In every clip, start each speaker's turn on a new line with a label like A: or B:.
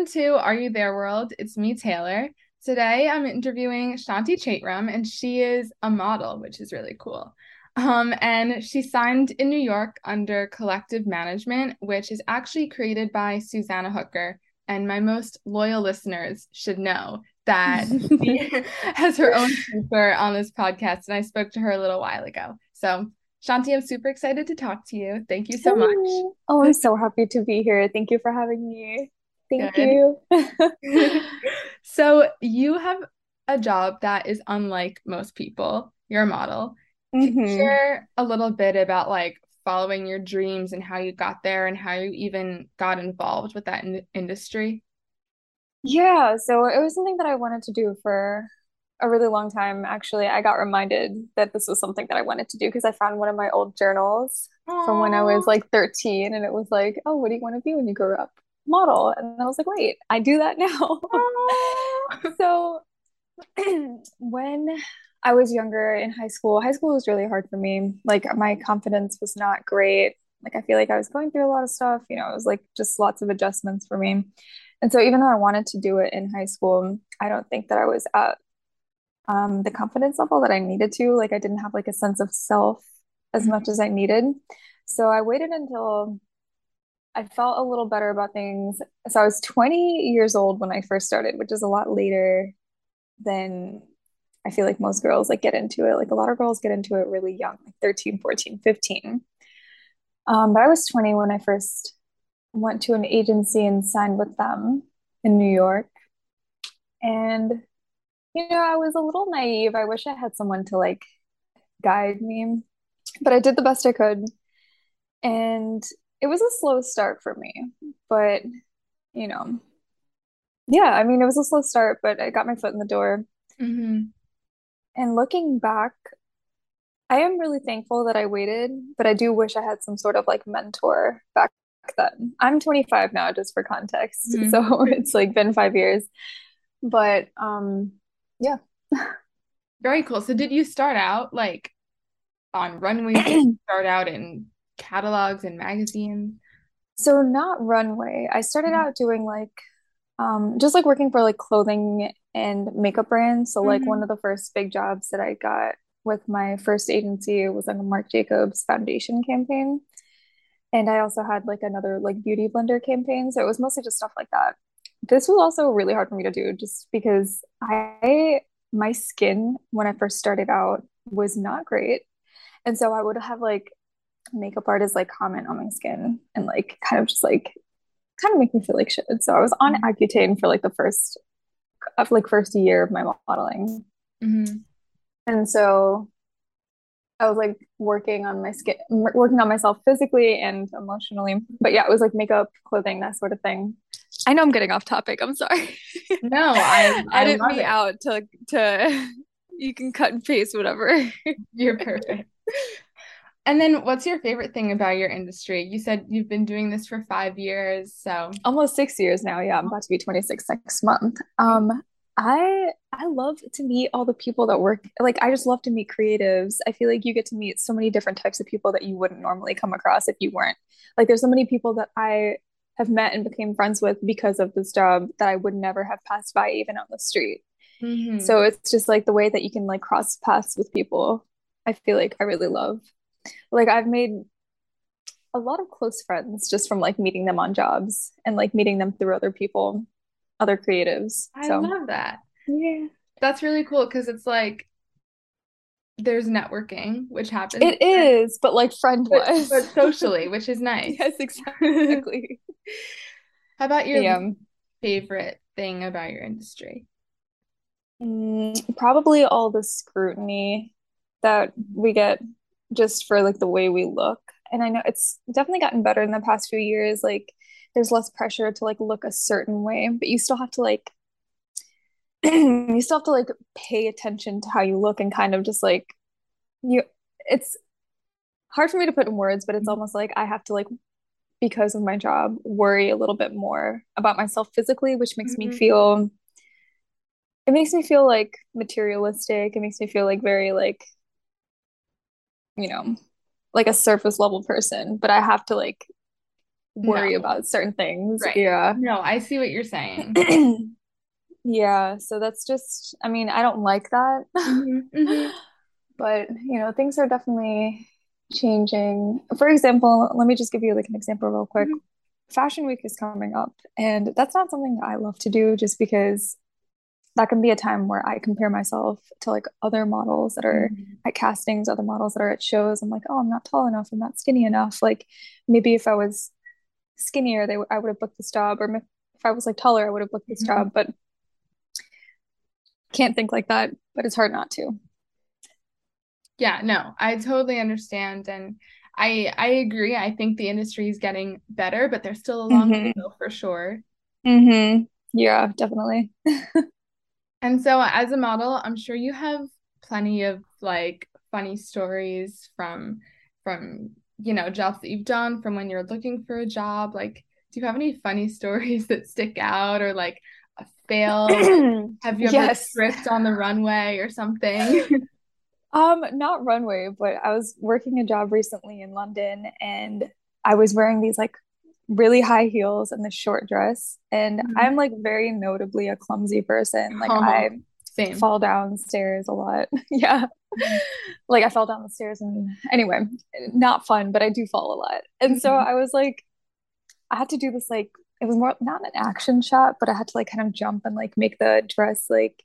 A: Welcome to Are You There World? It's me, Taylor. Today I'm interviewing Shaanti Chaitram, and she is a model, which is really cool. Um, and she signed in New York under Collective Management, which is actually created by Susanna Hooker. And my most loyal listeners should know that she has her own paper on this podcast, and I spoke to her a little while ago. So Shaanti, I'm super excited to talk to you. Thank you so much.
B: Oh, I'm so happy to be here. Thank you for having me. Thank Good.
A: you. so, you have a job that is unlike most people. You're a model. Can you mm-hmm. share a little bit about like following your dreams and how you got there and how you even got involved with that in- industry?
B: Yeah, so it was something that I wanted to do for a really long time. Actually, I got reminded that this was something that I wanted to do because I found one of my old journals Aww. from when I was like 13 and it was like, "Oh, what do you want to be when you grow up?" Model. And I was like, "Wait, I do that now." so when I was younger in high school, high school was really hard for me. Like my confidence was not great. Like I feel like I was going through a lot of stuff, you know, it was like just lots of adjustments for me. And so even though I wanted to do it in high school, I don't think that I was at um, the confidence level that I needed to. Like I didn't have like a sense of self as much as I needed. So I waited until I felt a little better about things. So I was 20 years old when I first started, which is a lot later than I feel like most girls like get into it. Like a lot of girls get into it really young, like 13, 14, 15. Um, but I was 20 when I first went to an agency and signed with them in New York. And you know, I was a little naive. I wish I had someone to like guide me, but I did the best I could. And it was a slow start for me, but you know, yeah, I mean, it was a slow start, but I got my foot in the door. Mm-hmm. And looking back, I am really thankful that I waited, but I do wish I had some sort of like mentor back then. I'm 25 now, just for context. Mm-hmm. So it's like been five years. But um yeah.
A: Very cool. So did you start out like on runways? start out in catalogs and magazines?
B: So not runway. I started mm-hmm. out doing like um just like working for like clothing and makeup brands. So like mm-hmm. one of the first big jobs that I got with my first agency was like a Marc Jacobs foundation campaign. And I also had like another like beauty blender campaign. So it was mostly just stuff like that this was also really hard for me to do just because I my skin when I first started out was not great. And so I would have like makeup artists like comment on my skin and like kind of just like kind of make me feel like shit. So I was on mm-hmm. Accutane for like the first of like first year of my modeling. Mm-hmm. And so I was like working on my skin, working on myself physically and emotionally. But yeah, it was like makeup, clothing, that sort of thing. I know I'm getting off topic. I'm sorry.
A: No, I,
B: I edit me it. out to to you can cut and paste whatever.
A: You're perfect. And then what's your favorite thing about your industry? You said you've been doing this for five years, so
B: almost six years now. Yeah, I'm about to be 26 next month. Um, I I love to meet all the people that work. Like I just love to meet creatives. I feel like you get to meet so many different types of people that you wouldn't normally come across if you weren't. Like there's so many people that I have met and became friends with because of this job that I would never have passed by even on the street. Mm-hmm. So it's just like the way that you can like cross paths with people. I feel like I really love. Like I've made a lot of close friends just from like meeting them on jobs and like meeting them through other people, other creatives.
A: I so. love that. Yeah. That's really cool because it's like there's networking, which happens.
B: It is, but like friend
A: wise. But, but, socially, which is nice.
B: yes, exactly.
A: How about your yeah. favorite thing about your industry?
B: Mm, probably all the scrutiny that we get just for like the way we look. And I know it's definitely gotten better in the past few years. Like there's less pressure to like look a certain way, but you still have to like you still have to like pay attention to how you look and kind of just like you it's hard for me to put in words but it's mm-hmm. almost like i have to like because of my job worry a little bit more about myself physically which makes mm-hmm. me feel it makes me feel like materialistic it makes me feel like very like you know like a surface level person but i have to like worry
A: No.
B: about certain things.
A: Right.
B: Yeah.
A: No, I see what you're saying.
B: Yeah, so that's just, I mean, I don't like that.
A: Mhm, mhm.
B: But, you know, things are definitely changing. For example, let me just give you like an example real quick.
A: Mhm.
B: Fashion Week is coming up, and that's not something that I love to do just because that can be a time where I compare myself to like other models that are
A: Mhm.
B: at castings, other models that are at shows. I'm like, oh, I'm not tall enough, I'm not skinny enough. Like maybe if I was skinnier, they I would have booked this job, or if I was like taller, I would have booked this
A: Mhm.
B: job. But can't think like that, but it's hard not to.
A: Yeah, no, I totally understand and I I agree. I think the industry is getting better, but there's still a long way to
B: hmm
A: go for sure.
B: hmm Yeah, definitely.
A: And so as a model, I'm sure you have plenty of like funny stories from from you know jobs that you've done from when you're looking for a job. Like, do you have any funny stories that stick out or like a fail? Have you ever
B: Yes.
A: tripped on the runway or something?
B: Um, not runway, but I was working a job recently in London and I was wearing these like really high heels and this short dress. And
A: Mhm.
B: I'm like very notably a clumsy person. Like
A: Oh,
B: I
A: same.
B: fall downstairs a lot. Yeah.
A: Mhm.
B: Like I fell down the stairs and anyway, not fun, but I do fall a lot. And so
A: Mhm.
B: I was like, I had to do this like it was more not an action shot, but I had to like kind of jump and like make the dress like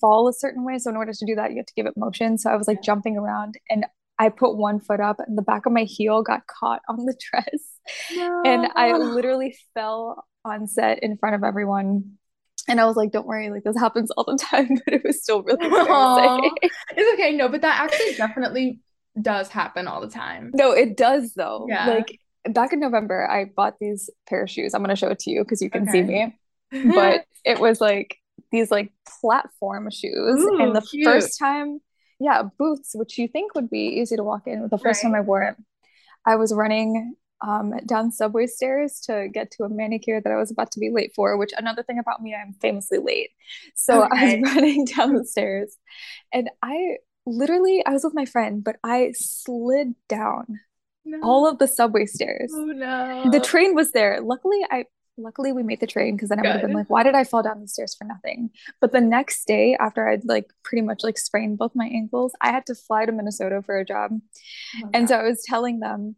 B: fall a certain way. So in order to do that, you have to give it motion. So I was like jumping around and I put one foot up and the back of my heel got caught on the dress. And I literally fell on set in front of everyone. And I was like, don't worry, like this happens all the time, but it was still really embarrassing.
A: It's okay. No, but that actually definitely does happen all the time.
B: No, it does though.
A: Yeah.
B: Like back in November, I bought these pair of shoes. I'm gonna show it to you because you can see me. But it was like these like platform shoes.
A: Ooh,
B: And the
A: cute.
B: first time, yeah, boots, which you think would be easy to walk in, the first time I wore it, I was running um down subway stairs to get to a manicure that I was about to be late for, which another thing about me, I'm famously late. So I was running down the stairs and I literally I was with my friend, but I slid down all of the subway stairs.
A: Oh
B: The train was there. Luckily, I luckily we made the train because then I would have been like, why did I fall down the stairs for nothing? But the next day, after I'd like pretty much like sprained both my ankles, I had to fly to Minnesota for a job.
A: Oh
B: And
A: God.
B: so I was telling them,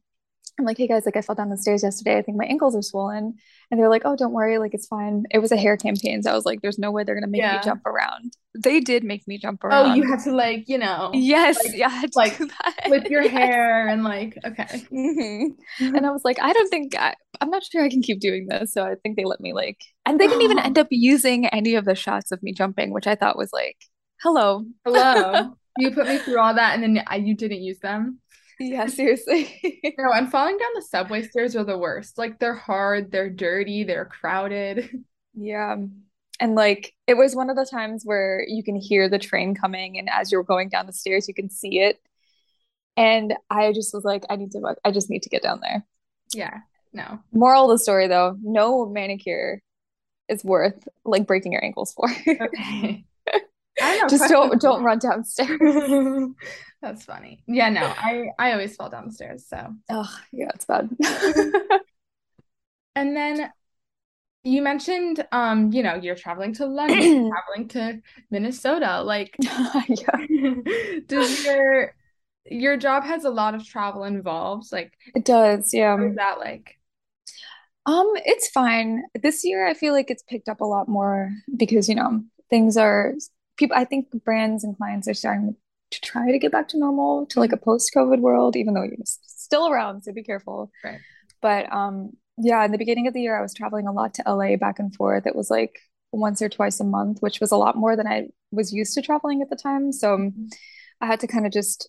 B: I'm like, hey guys, like I fell down the stairs yesterday. I think my ankles are swollen. And they're like, oh, don't worry, like it's fine. It was a hair campaign. So I was like, there's no way they're gonna make me jump around. They did make me jump around.
A: Oh, you had to like, you know,
B: Yes,
A: like
B: yeah,
A: like with your
B: Yes.
A: hair and like, okay.
B: hmm And I was like, I don't think I, I'm not sure I can keep doing this. So I think they let me like, and they didn't even end up using any of the shots of me jumping, which I thought was like, hello.
A: Hello. You put me through all that and then I, you didn't use them.
B: Yeah, seriously.
A: No, and falling down the subway stairs are the worst. Like they're hard, they're dirty, they're crowded.
B: Yeah. And like, it was one of the times where you can hear the train coming, and as you're going down the stairs, you can see it. And I just was like, I need to, I just need to get down there.
A: Yeah. No.
B: Moral of the story though, no manicure is worth like breaking your ankles for.
A: Okay. I know.
B: Just don't don't run downstairs.
A: That's funny. Yeah, no, I I always fall downstairs. so.
B: Oh, yeah, it's bad.
A: And then you mentioned um, you know, you're traveling to London, traveling to Minnesota. Like
B: Yeah,
A: does your your job has a lot of travel involved? Like
B: it does. Yeah.
A: what is that like?
B: Um, it's fine. This year I feel like it's picked up a lot more because, you know, things are people I think brands and clients are starting to try to get back to normal to like a post-COVID world, even though you're still around, so be careful.
A: Right.
B: But um yeah, in the beginning of the year I was traveling a lot to LA back and forth. It was like once or twice a month, which was a lot more than I was used to traveling at the time. So I had to kind of just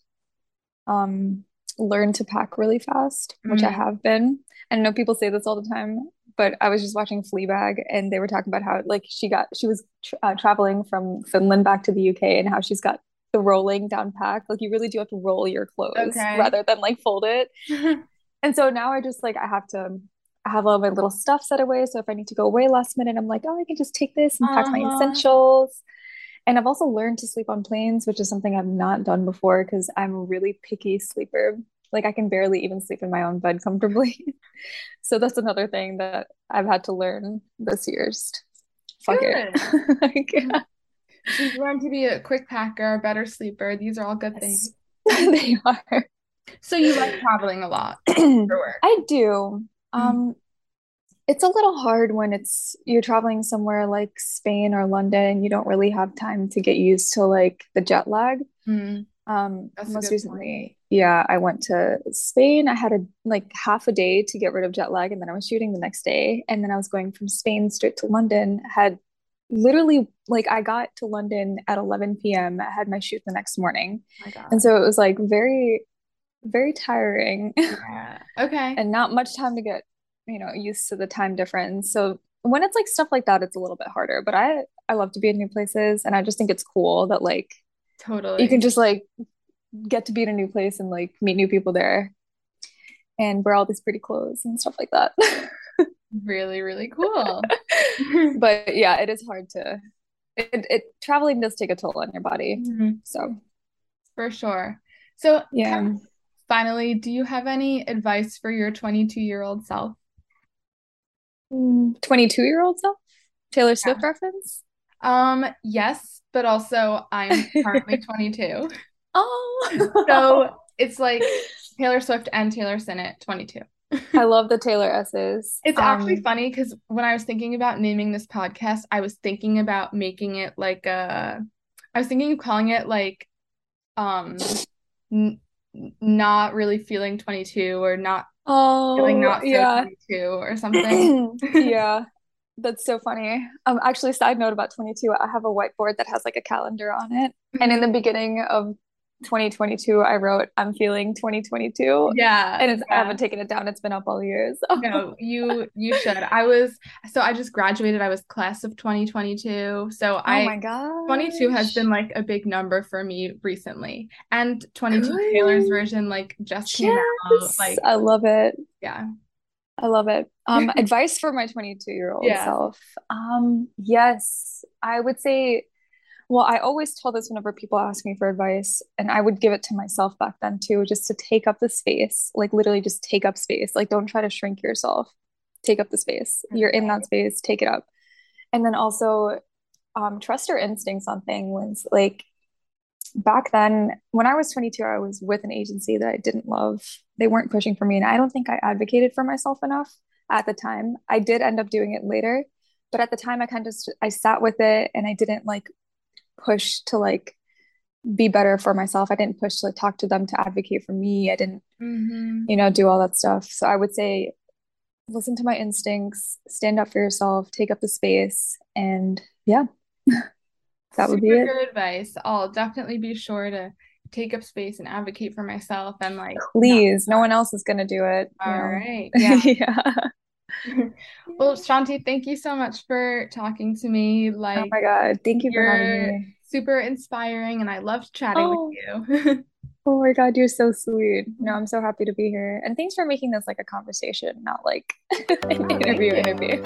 B: um learn to pack really fast, which I
A: Mm.
B: have been. And I know people say this all the time, but I was just watching Fleabag and they were talking about how like she got she was tr uh, traveling from Finland back to the UK and how she's got the rolling down pack. Like you really do have to roll your clothes
A: Okay.
B: rather than like fold it. And so now I just like I have to I have all my little stuff set away. So if I need to go away last minute, I'm like, oh, I can just take this and pack my
A: Uh-huh.
B: essentials. And I've also learned to sleep on planes, which is something I've not done before because I'm a really picky sleeper. Like I can barely even sleep in my own bed comfortably. So that's another thing that I've had to learn this year. Just fuck
A: Good.
B: it. Like, yeah.
A: You've learned to be a quick packer, a better sleeper. These are all good things.
B: They are.
A: So you like traveling a lot for work.
B: I do. Um, it's a little hard when it's you're traveling somewhere like Spain or London. You don't really have time to get used to like the jet lag.
A: Mm,
B: Um,
A: That's
B: most recently, yeah, I went to Spain. I had a like half a day to get rid of jet lag, and then I was shooting the next day. And then I was going from Spain straight to London. Had literally like I got to London at 11 p.m. I had my shoot the next morning.
A: oh.
B: And so it was like very, very tiring
A: Yeah. Okay.
B: and not much time to get, you know, used to the time difference. So when it's like stuff like that, it's a little bit harder. But I I love to be in new places and I just think it's cool that like
A: Totally.
B: you can just like get to be in a new place and like meet new people there and wear all these pretty clothes and stuff like that.
A: Really, really cool.
B: But yeah, it is hard to it, it traveling does take a toll on your body.
A: Mhm.
B: So
A: For sure. So
B: yeah.
A: finally, do you have any advice for your 22-year-old self?
B: 22 year old self? Taylor Swift
A: Yeah.
B: reference?
A: Um, yes, but also I'm currently 22.
B: Oh,
A: So it's like Taylor Swift and Taylor Sinnott, 22.
B: I love the Taylor S's.
A: It's actually
B: Um,
A: funny because when I was thinking about naming this podcast, I was thinking about making it like a, I was thinking of calling it like, um, n not really feeling 22 or not feeling
B: oh
A: not so
B: yeah.
A: 22 or something.
B: Yeah, that's so funny. Um, actually, side note about 22, I have a whiteboard that has like a calendar on it. And in the beginning of 2022, I wrote, I'm feeling 2022.
A: Yeah,
B: And it's, I haven't taken it down. It's been up all year. So.
A: No, you you should. I was so I just graduated. I was class of 2022. So
B: Oh
A: I
B: my
A: 22 has been like a big number for me recently. And 22 Taylor's version like just came out. Like,
B: I love it.
A: yeah.
B: I love it. Um, advice for my 22 year old
A: Yeah.
B: self. Um, yes, I would say, well, I always tell this whenever people ask me for advice, and I would give it to myself back then too, just to take up the space, like literally just take up space. Like, don't try to shrink yourself. Take up the space. You're in that space, take it up. And then also, um, trust your instincts on things. Like, back then, when I was 22, I was with an agency that I didn't love. They weren't pushing for me, and I don't think I advocated for myself enough at the time. I did end up doing it later, but at the time I kind of just I sat with it and I didn't like push to like be better for myself. I didn't push to like talk to them to advocate for me. I didn't,
A: hmm
B: you know, do all that stuff. So I would say listen to my instincts, stand up for yourself, take up the space, and yeah, that would be it.
A: good advice. I'll definitely be sure to take up space and advocate for myself and like
B: Please, no one else is gonna do it,
A: All
B: know.
A: right. Yeah.
B: Yeah.
A: Well, Shaanti, thank you so much for talking to me.
B: Oh
A: like, Oh
B: my God. Thank you for having me.
A: super inspiring and I loved chatting
B: Oh,
A: with you.
B: oh my God, you're so sweet. No, mm-hmm. I'm so happy to be here. And thanks for making this like a conversation, not like an
A: Oh,
B: interview interview.